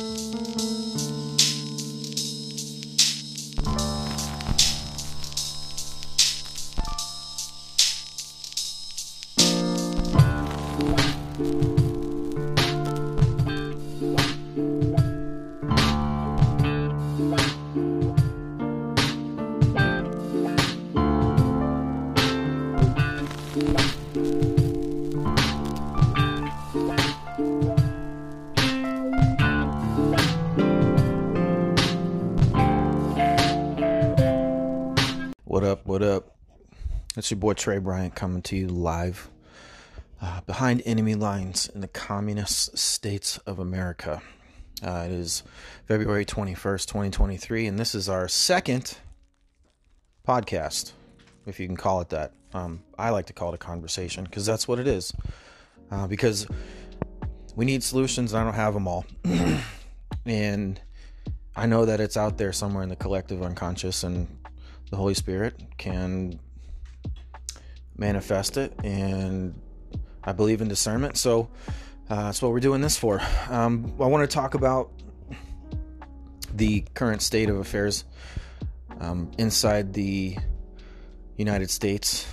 What It's your boy Trey Bryant coming to you live uh, behind enemy lines in the communist states of America. Uh, it is February 21st, 2023, and this is our second podcast, if you can call it that. Um, I like to call it a conversation because that's what it is. Uh, because we need solutions, and I don't have them all. and I know that it's out there somewhere in the collective unconscious, and the Holy Spirit can manifest it, and I believe in discernment. So uh, that's what we're doing this for. Um, I want to talk about the current state of affairs um, inside the United States.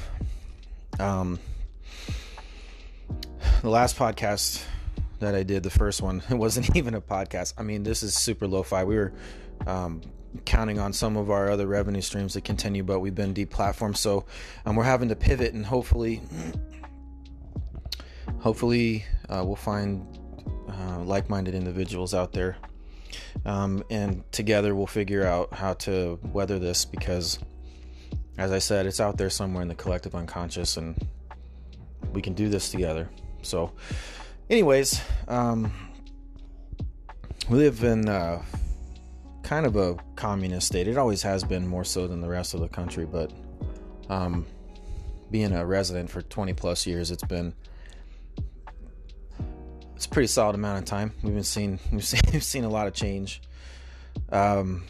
Um, the last podcast that I did, the first one, it wasn't even a podcast. I mean, this is super lo fi. We were um, counting on some of our other revenue streams to continue, but we've been deplatformed, so um, we're having to pivot, and hopefully, hopefully, uh, we'll find uh, like-minded individuals out there, um, and together we'll figure out how to weather this. Because, as I said, it's out there somewhere in the collective unconscious, and we can do this together. So, anyways, um, we live in. Uh, kind of a communist state. It always has been more so than the rest of the country, but um, being a resident for 20 plus years, it's been it's a pretty solid amount of time. We've been seeing we've seen, we've seen a lot of change, um,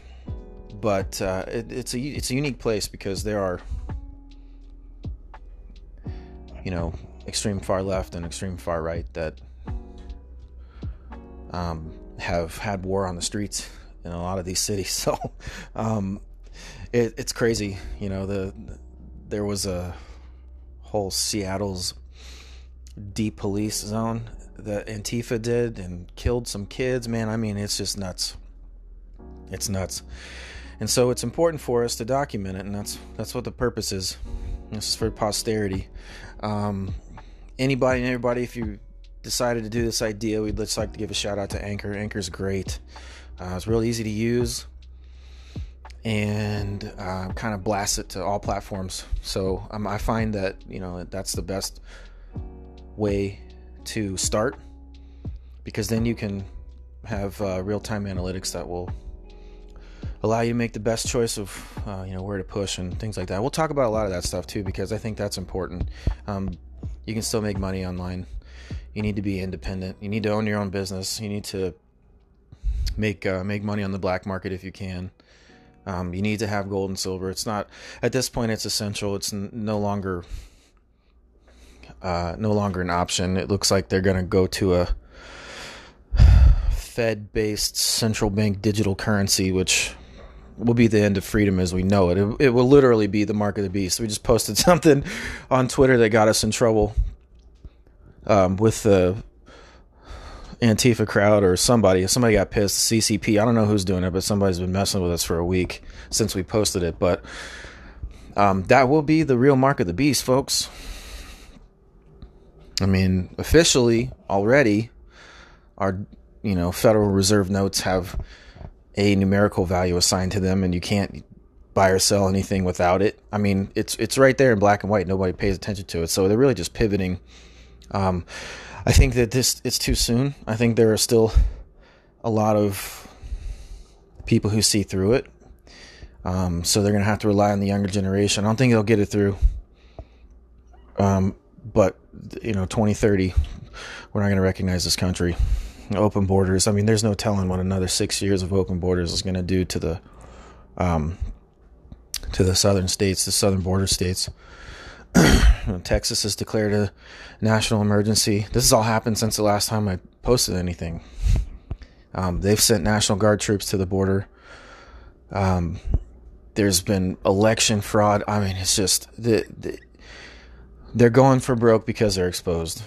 but uh, it, it's a it's a unique place because there are you know extreme far left and extreme far right that um, have had war on the streets in a lot of these cities. So um, it, it's crazy. You know, the there was a whole Seattle's deep police zone that Antifa did and killed some kids. Man, I mean, it's just nuts. It's nuts. And so it's important for us to document it, and that's that's what the purpose is. This is for posterity. Um, anybody and everybody, if you decided to do this idea, we'd just like to give a shout out to Anchor. Anchor's great. Uh, it's real easy to use and uh, kind of blast it to all platforms. So um, I find that you know that's the best way to start because then you can have uh, real-time analytics that will allow you to make the best choice of uh, you know where to push and things like that. We'll talk about a lot of that stuff too because I think that's important. Um, you can still make money online. You need to be independent. You need to own your own business. You need to make uh, make money on the black market if you can. Um, you need to have gold and silver. It's not at this point. It's essential. It's n- no longer uh, no longer an option. It looks like they're going to go to a Fed-based central bank digital currency, which will be the end of freedom as we know it. It, it will literally be the mark of the beast. We just posted something on Twitter that got us in trouble um, with the Antifa crowd or somebody. Somebody got pissed. CCP. I don't know who's doing it, but somebody's been messing with us for a week since we posted it. But um, that will be the real mark of the beast, folks. I mean, officially already, our you know Federal Reserve notes have a numerical value assigned to them, and you can't buy or sell anything without it. I mean, it's it's right there in black and white. Nobody pays attention to it, so they're really just pivoting. Um, I think that this it's too soon. I think there are still a lot of people who see through it. Um, so they're going to have to rely on the younger generation. I don't think they'll get it through. Um, but you know, 2030, we're not going to recognize this country. Open borders. I mean, there's no telling what another six years of open borders is going to do to the um, to the southern states, the southern border states. Texas has declared a national emergency. This has all happened since the last time I posted anything. Um, they've sent National Guard troops to the border. Um, there's been election fraud. I mean, it's just the, the, they're going for broke because they're exposed,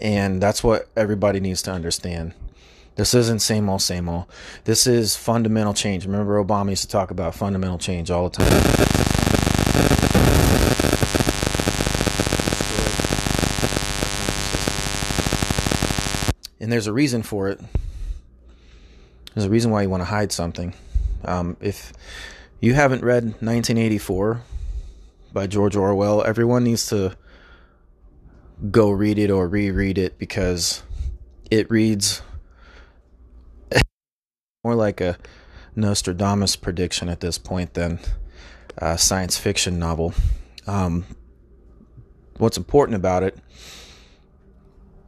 and that's what everybody needs to understand. This isn't same old, same old. This is fundamental change. Remember, Obama used to talk about fundamental change all the time. And there's a reason for it. There's a reason why you want to hide something. Um, if you haven't read 1984 by George Orwell, everyone needs to go read it or reread it because it reads more like a Nostradamus prediction at this point than a science fiction novel. Um, what's important about it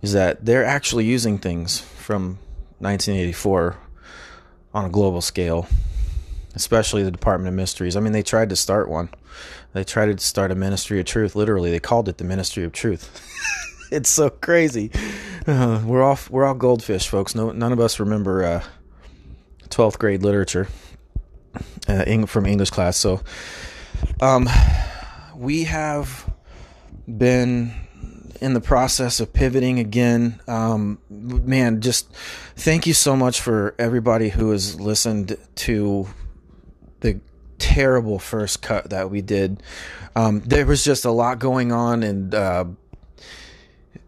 is that they're actually using things from 1984 on a global scale, especially the Department of Mysteries. I mean, they tried to start one. They tried to start a Ministry of Truth. Literally, they called it the Ministry of Truth. it's so crazy. Uh, we're all we're all goldfish, folks. No, none of us remember uh, 12th grade literature uh, from English class. So, um, we have been in the process of pivoting again. Um, man, just thank you so much for everybody who has listened to the terrible first cut that we did. Um, there was just a lot going on, and uh,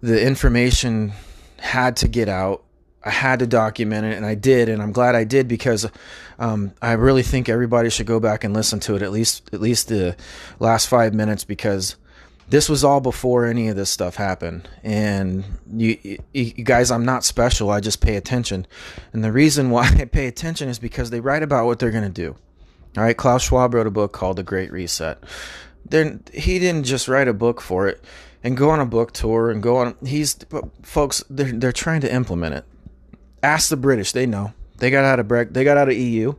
the information had to get out. I had to document it, and I did, and I'm glad I did because um, I really think everybody should go back and listen to it at least at least the last five minutes because this was all before any of this stuff happened. And you, you, guys i'm not special. I just pay attention. And the reason why i pay attention is because they write about what they're going to do. All right klaus schwab wrote a book called the great reset. They're, he didn't just write a book for it and go on a book tour and go on he's folks they're, they're trying to implement it. Ask the british they know. They got out of Bre- they got out of eu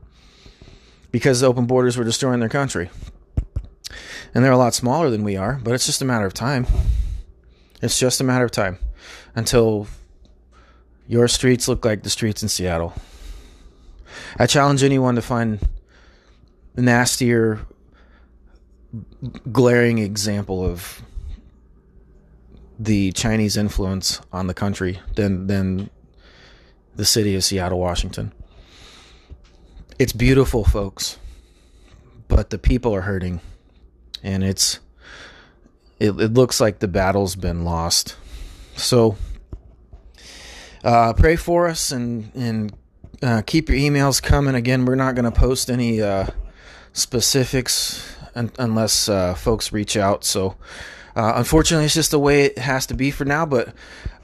because open borders were destroying their country and they're a lot smaller than we are, but it's just a matter of time. It's just a matter of time until your streets look like the streets in Seattle. I challenge anyone to find a nastier, glaring example of the Chinese influence on the country than than the city of Seattle, Washington. It's beautiful, folks, but the people are hurting and it's it, it looks like the battle's been lost. So uh, pray for us and and uh, keep your emails coming. Again, we're not going to post any uh, specifics un- unless uh, folks reach out. So uh, unfortunately, it's just the way it has to be for now. But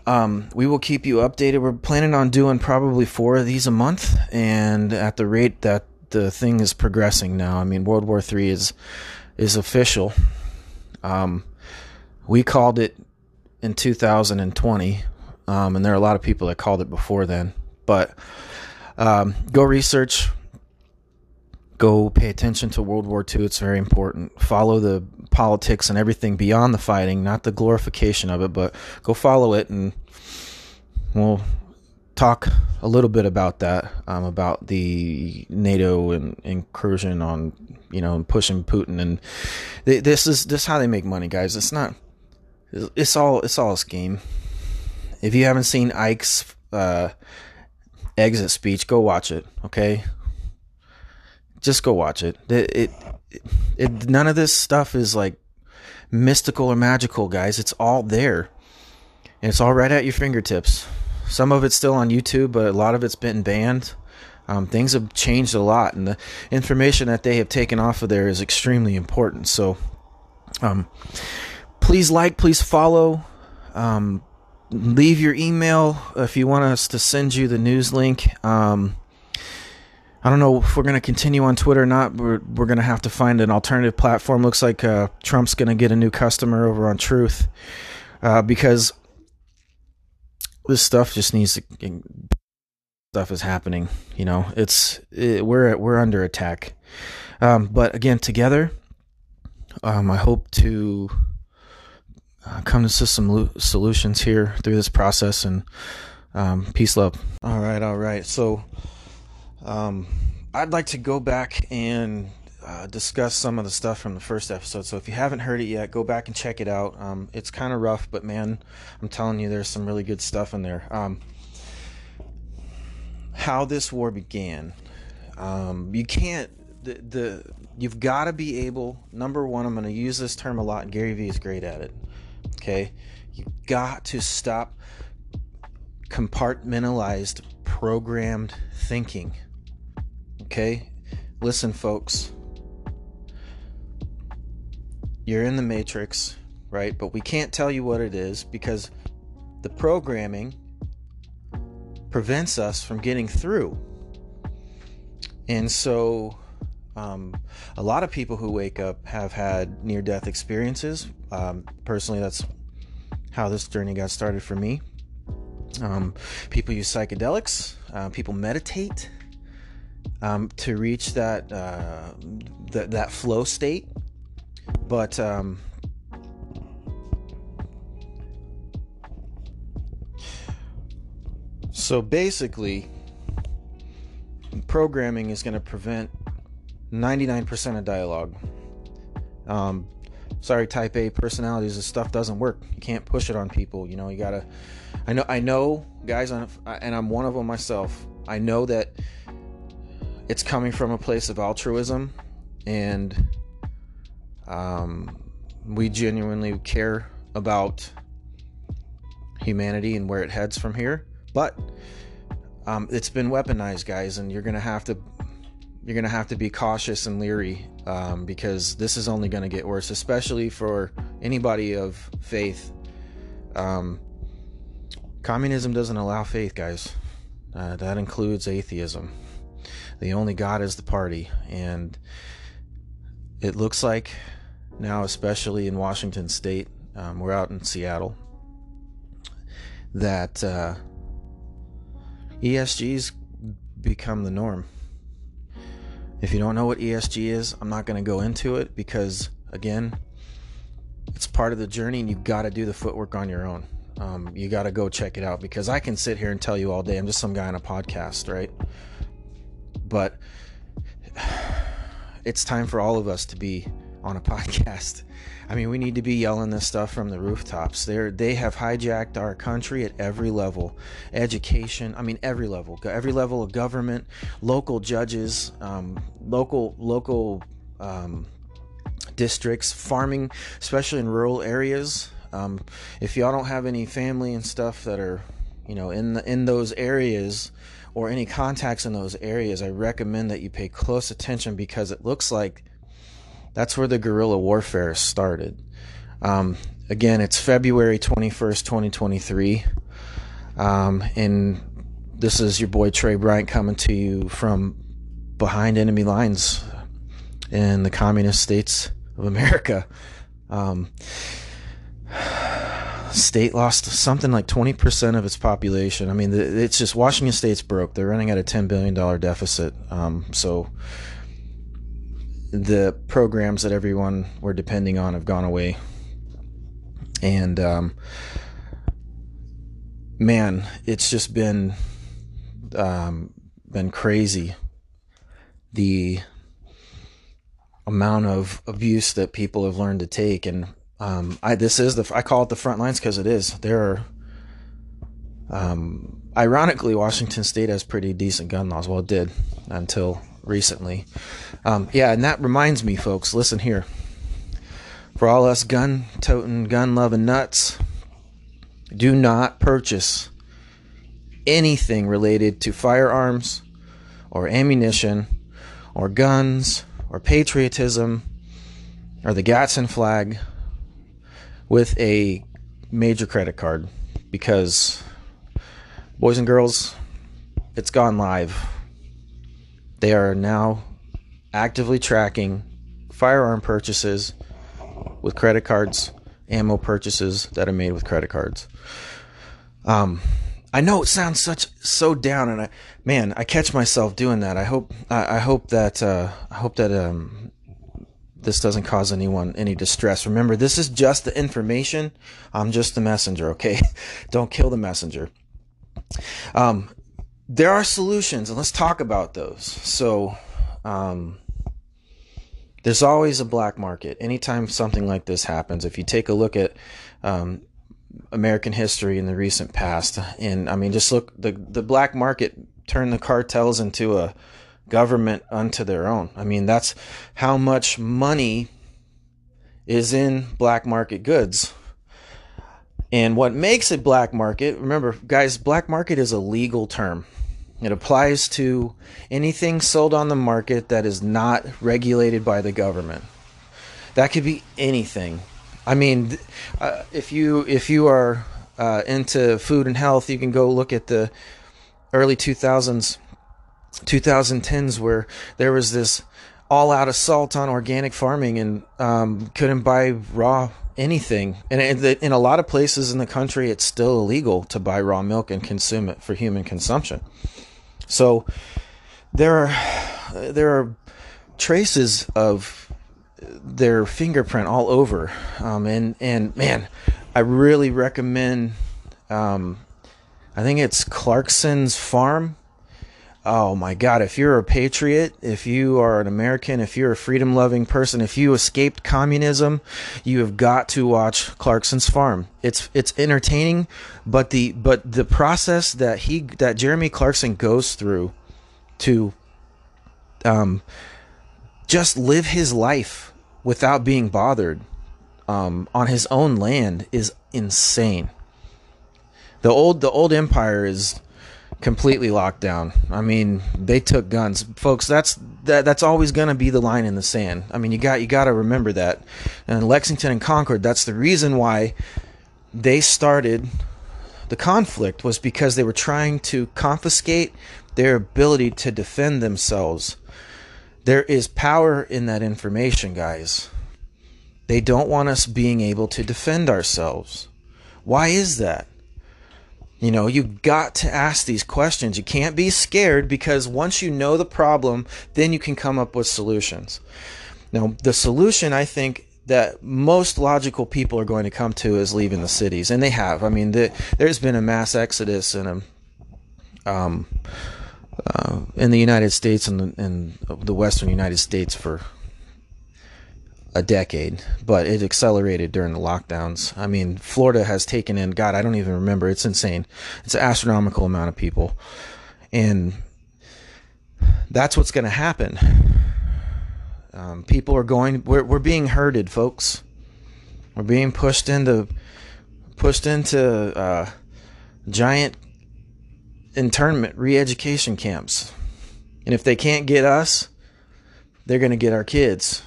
um, we will keep you updated. We're planning on doing probably four of these a month, and at the rate that the thing is progressing now, I mean, World War Three is is official. Um, we called it in 2020, um, and there are a lot of people that called it before then. But um, go research, go pay attention to World War II. It's very important. Follow the politics and everything beyond the fighting, not the glorification of it, but go follow it, and we'll talk a little bit about that, um, about the NATO and incursion on, you know, pushing Putin, and they, this is this is how they make money, guys. It's not, it's all it's all a scheme. If you haven't seen Ike's uh, exit speech, go watch it. Okay, just go watch it. It, it, it, it none of this stuff is like mystical or magical, guys. It's all there, and it's all right at your fingertips. Some of it's still on YouTube, but a lot of it's been banned. Um, things have changed a lot, and the information that they have taken off of there is extremely important. So, um, please like, please follow. Um, leave your email if you want us to send you the news link. Um, I don't know if we're going to continue on Twitter or not. We're, we're going to have to find an alternative platform. Looks like uh, Trump's going to get a new customer over on Truth uh, because this stuff just needs to stuff is happening you know it's it, we're we're under attack um, but again together um, i hope to uh, come to some solutions here through this process and Um, peace, love. All right, all right. So, um, I'd like to go back and uh, discuss some of the stuff from the first episode. So if you haven't heard it yet, go back and check it out. Um, it's kind of rough, but man, I'm telling you, there's some really good stuff in there. Um, how this war began. Um, you can't the the you've got to be able. Number one, I'm going to use this term a lot, and Gary Vee is great at it. Okay, you've got to stop compartmentalized, programmed thinking. Okay, listen, folks. You're in the matrix, right? But we can't tell you what it is because the programming prevents us from getting through. And so, um, a lot of people who wake up have had near death experiences. Um, personally, that's how this journey got started for me. Um, people use psychedelics, uh, people meditate um, to reach that, uh, that, that flow state. But um, So basically, programming is going to prevent 99% of dialogue. Um, sorry, type A personalities, this stuff doesn't work. You can't push it on people. You know, you gotta. I know, I know, guys, and I'm one of them myself. I know that it's coming from a place of altruism, and um, we genuinely care about humanity and where it heads from here. But um, it's been weaponized, guys, and you're gonna have to you're gonna have to be cautious and leery um, because this is only gonna get worse, especially for anybody of faith. Um, communism doesn't allow faith, guys. Uh, that includes atheism. The only God is the party, and it looks like now, especially in Washington State, um, we're out in Seattle, that uh, ESG's become the norm. If you don't know what ESG is, I'm not going to go into it because, again, it's part of the journey and you got to do the footwork on your own. Um, you got to go check it out because I can sit here and tell you all day. I'm just some guy on a podcast, right? But it's time for all of us to be on a podcast I mean, we need to be yelling this stuff from the rooftops. They they have hijacked our country at every level, education. I mean, every level, every level of government, local judges, um, local local um, districts, farming, especially in rural areas. Um, if y'all don't have any family and stuff that are, you know, in the, in those areas or any contacts in those areas, I recommend that you pay close attention because it looks like that's where the guerrilla warfare started. Um, again, it's February 21st, 2023. Um, and this is your boy Trey Bryant coming to you from behind enemy lines in the communist states of America. Um, state lost something like 20% of its population. I mean, it's just Washington State's broke. They're running at a $10 billion deficit. Um, so the programs that everyone were depending on have gone away. And um, man, it's just been um, been crazy. The amount of abuse that people have learned to take, and um, I this is the I call it the front lines because it is. There are, um, ironically, Washington State has pretty decent gun laws. Well, it did until recently. Um, yeah, and that reminds me, folks, listen here. For all us gun toting, gun loving nuts, do not purchase anything related to firearms or ammunition or guns or patriotism or the Gadsden flag with a major credit card because, boys and girls, it's gone live they are now actively tracking firearm purchases with credit cards, ammo purchases that are made with credit cards. Um, I know it sounds such so down, and I, man, I catch myself doing that. I hope, I, I hope that, uh, I hope that um, this doesn't cause anyone any distress. Remember, this is just the information. I'm just the messenger. Okay, don't kill the messenger. Um, there are solutions, and let's talk about those. So, um, there's always a black market. Anytime something like this happens, if you take a look at um, American history in the recent past, and I mean, just look the the black market turned the cartels into a government unto their own. I mean, that's how much money is in black market goods. And what makes it black market, remember, guys, black market is a legal term. It applies to anything sold on the market that is not regulated by the government. That could be anything. I mean, uh, if you if you are uh, into food and health, you can go look at the early 2000s, 2010s, where there was this all-out assault on organic farming and um, couldn't buy raw anything. And in a lot of places in the country, it's still illegal to buy raw milk and consume it for human consumption. So there are there are traces of their fingerprint all over, um, and and man, I really recommend. Um, I think it's Clarkson's Farm. Oh my God! If you're a patriot, if you are an American, if you're a freedom-loving person, if you escaped communism, you have got to watch Clarkson's Farm. It's it's entertaining, but the but the process that he that Jeremy Clarkson goes through to um, just live his life without being bothered um, on his own land is insane. The old the old empire is completely locked down. I mean, they took guns, folks. That's that. That's always going to be the line in the sand. I mean, you got you got to remember that. And Lexington and Concord. That's the reason why they started the conflict was because they were trying to confiscate their ability to defend themselves there is power in that information, guys. They don't want us being able to defend ourselves. Why is that? You know, you've got to ask these questions. You can't be scared because once you know the problem, then you can come up with solutions. Now, the solution I think that most logical people are going to come to is leaving the cities, and they have. I mean, the, there's been a mass exodus and a um, uh, in the United States and the, in the Western United States for a decade, but it accelerated during the lockdowns. I mean, Florida has taken in, God, I don't even remember. It's insane. It's an astronomical amount of people. And that's what's going to happen. Um, people are going, we're, we're being herded, folks. We're being pushed into, pushed into, uh, giant internment re-education camps. And if they can't get us, they're going to get our kids.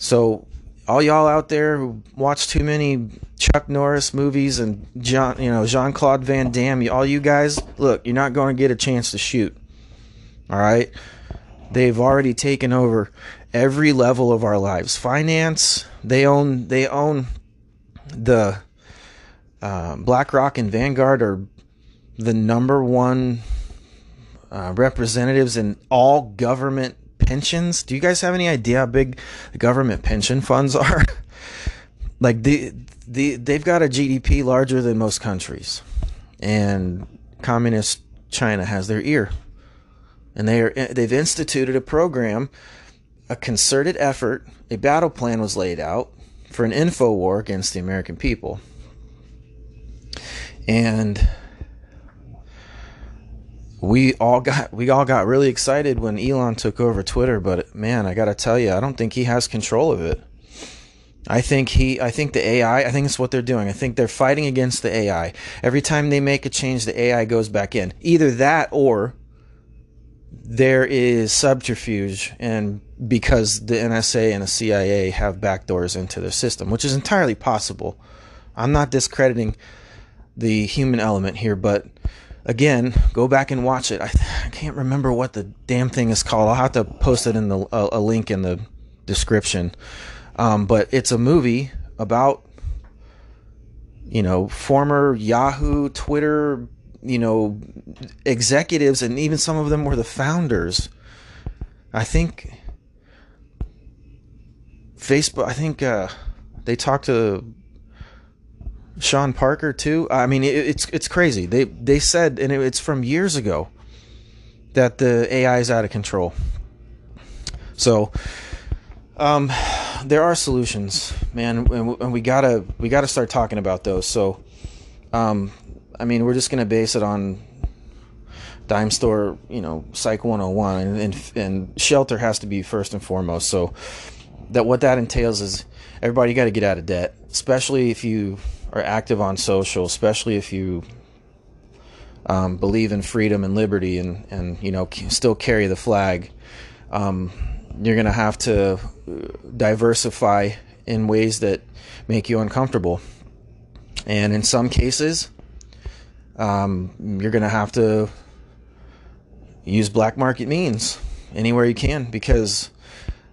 So all y'all out there who watch too many Chuck Norris movies and John, you know, Jean-Claude Van Damme, all you guys, look, you're not going to get a chance to shoot. All right? They've already taken over every level of our lives. Finance, they own they own the uh, BlackRock and Vanguard are the number one uh, representatives in all government pensions. Do you guys have any idea how big the government pension funds are? like the the they've got a GDP larger than most countries, and communist China has their ear, and they are they've instituted a program, a concerted effort, a battle plan was laid out for an info war against the American people, and we all got we all got really excited when Elon took over Twitter, but man, I got to tell you, I don't think he has control of it. I think he I think the AI, I think it's what they're doing. I think they're fighting against the AI. Every time they make a change, the AI goes back in. Either that or there is subterfuge and because the NSA and the CIA have backdoors into their system, which is entirely possible. I'm not discrediting the human element here, but again, go back and watch it. I, I, can't remember what the damn thing is called. I'll have to post it in the a, link in the description. Um, but it's a movie about you know former Yahoo, Twitter, you know executives, and even some of them were the founders. I think Facebook. I think uh, they talked to Sean Parker too. I mean, it, it's it's crazy. They they said, and it, it's from years ago, that the AI is out of control. So, um, there are solutions, man, and we gotta we gotta start talking about those. So, um, I mean, we're just gonna base it on dime store, you know, Psych 101, and, and, and shelter has to be first and foremost. So, that what that entails is everybody got to get out of debt, especially if you are active on social, especially if you um, believe in freedom and liberty, and and you know still carry the flag. Um, you're going to have to uh, diversify in ways that make you uncomfortable. And in some cases, um, you're going to have to use black market means anywhere you can because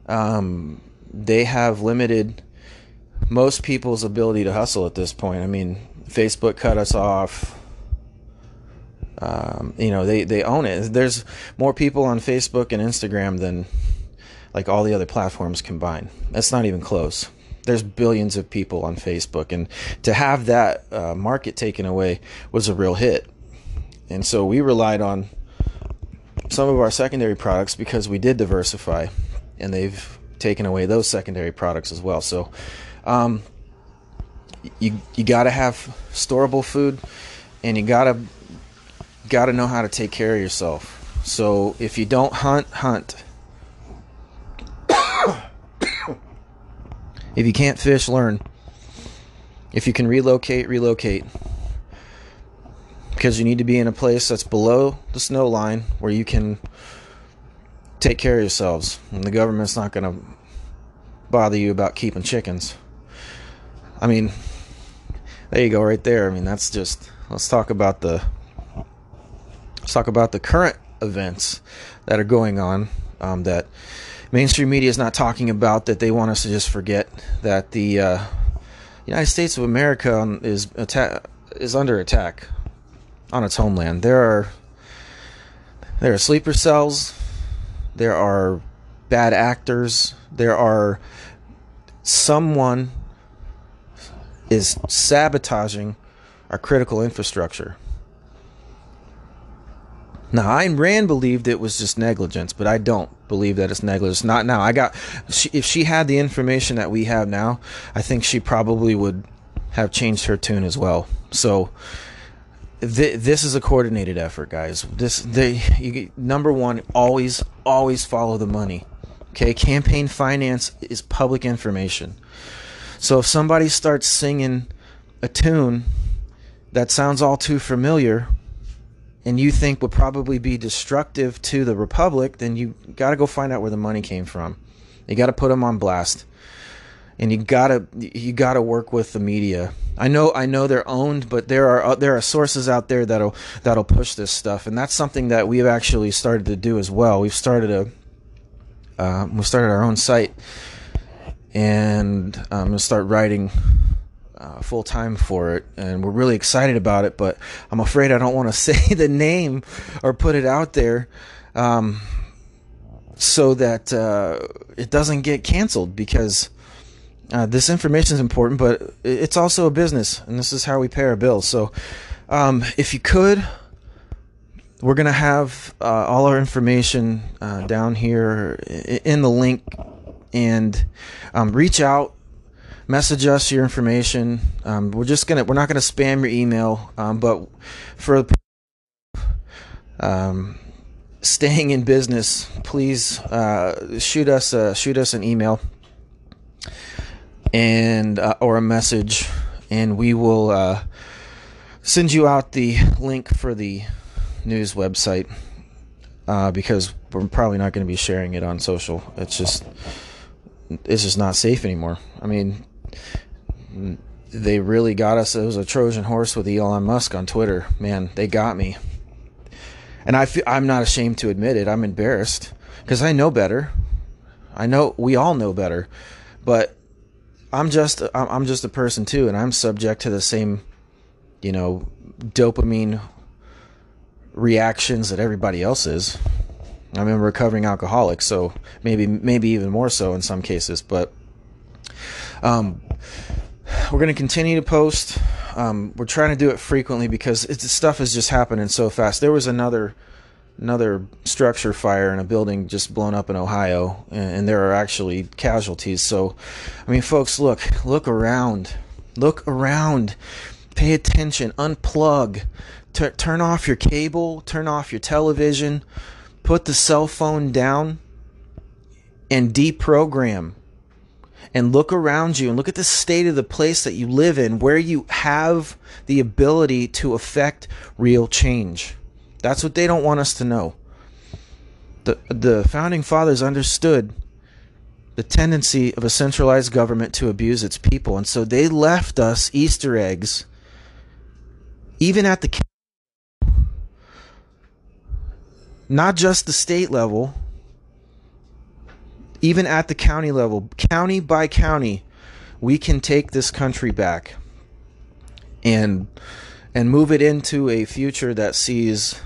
um, they have limited most people's ability to hustle at this point. I mean, Facebook cut us off. Um, you know, they, they own it. There's more people on Facebook and Instagram than like all the other platforms combined. That's not even close. There's billions of people on Facebook, and to have that uh, market taken away was a real hit. And so we relied on some of our secondary products because we did diversify, and they've taken away those secondary products as well. So um, you you got to have storable food, and you gotta gotta know how to take care of yourself. So if you don't hunt, hunt. If you can't fish, learn. If you can relocate, relocate. Because you need to be in a place that's below the snow line where you can take care of yourselves. And the government's not going to bother you about keeping chickens. I mean, there you go, right there. I mean, that's just. Let's talk about the. Let's talk about the current events that are going on. Um, that mainstream media is not talking about that they want us to just forget that the uh, United States of America is atta- is under attack on its homeland. There are there are sleeper cells. There are bad actors. There are someone is sabotaging our critical infrastructure. Now, Ayn Rand believed it was just negligence, but I don't believe that it's negligence. Not now. I got she, if she had the information that we have now, I think she probably would have changed her tune as well. So th- this is a coordinated effort, guys. This they you, number one, always always follow the money. Okay, campaign finance is public information. So if somebody starts singing a tune that sounds all too familiar and you think would probably be destructive to the republic, then you got to go find out where the money came from. You got to put them on blast, and you gotta you gotta work with the media. I know I know they're owned, but there are uh, there are sources out there that'll that'll push this stuff, and that's something that we've actually started to do as well. We've started a uh, we started our own site, and I'm gonna start writing uh, full time for it, and we're really excited about it. But I'm afraid I don't want to say the name or put it out there, um, so that uh, it doesn't get canceled because. Uh, this information is important, but it's also a business, and this is how we pay our bills. So, um, if you could, we're gonna have uh, all our information uh, down here in the link, and um, reach out message us your information. Um, we're just gonna we're not gonna spam your email, um, but for um, staying in business, please uh, shoot us uh, shoot us an email and uh, or a message, and we will uh, send you out the link for the news website uh, because we're probably not going to be sharing it on social. It's just it's just not safe anymore. I mean, they really got us. It was a Trojan horse with Elon Musk on Twitter. Man, they got me. And I feel, I'm not ashamed to admit it. I'm embarrassed because I know better. I know we all know better, but I'm just I'm just a person too, and I'm subject to the same, you know, dopamine reactions that everybody else is. I'm a recovering alcoholic, so maybe maybe even more so in some cases. But um, we're going to continue to post. Um, we're trying to do it frequently because stuff is just happening so fast. There was another another structure fire in a building just blown up in Ohio, and, and there are actually casualties. So, I mean, folks, look look around, look around, pay attention, unplug, T- turn off your cable, turn off your television, put the cell phone down, and deprogram and look around you and look at the state of the place that you live in where you have the ability to affect real change. That's what they don't want us to know. The, the founding fathers understood the tendency of a centralized government to abuse its people, and so they left us Easter eggs, even at the not just the state level, even at the county level, county by county, we can take this country back and and move it into a future that sees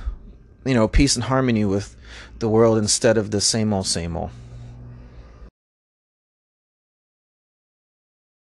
you know peace and harmony with the world instead of the same old same old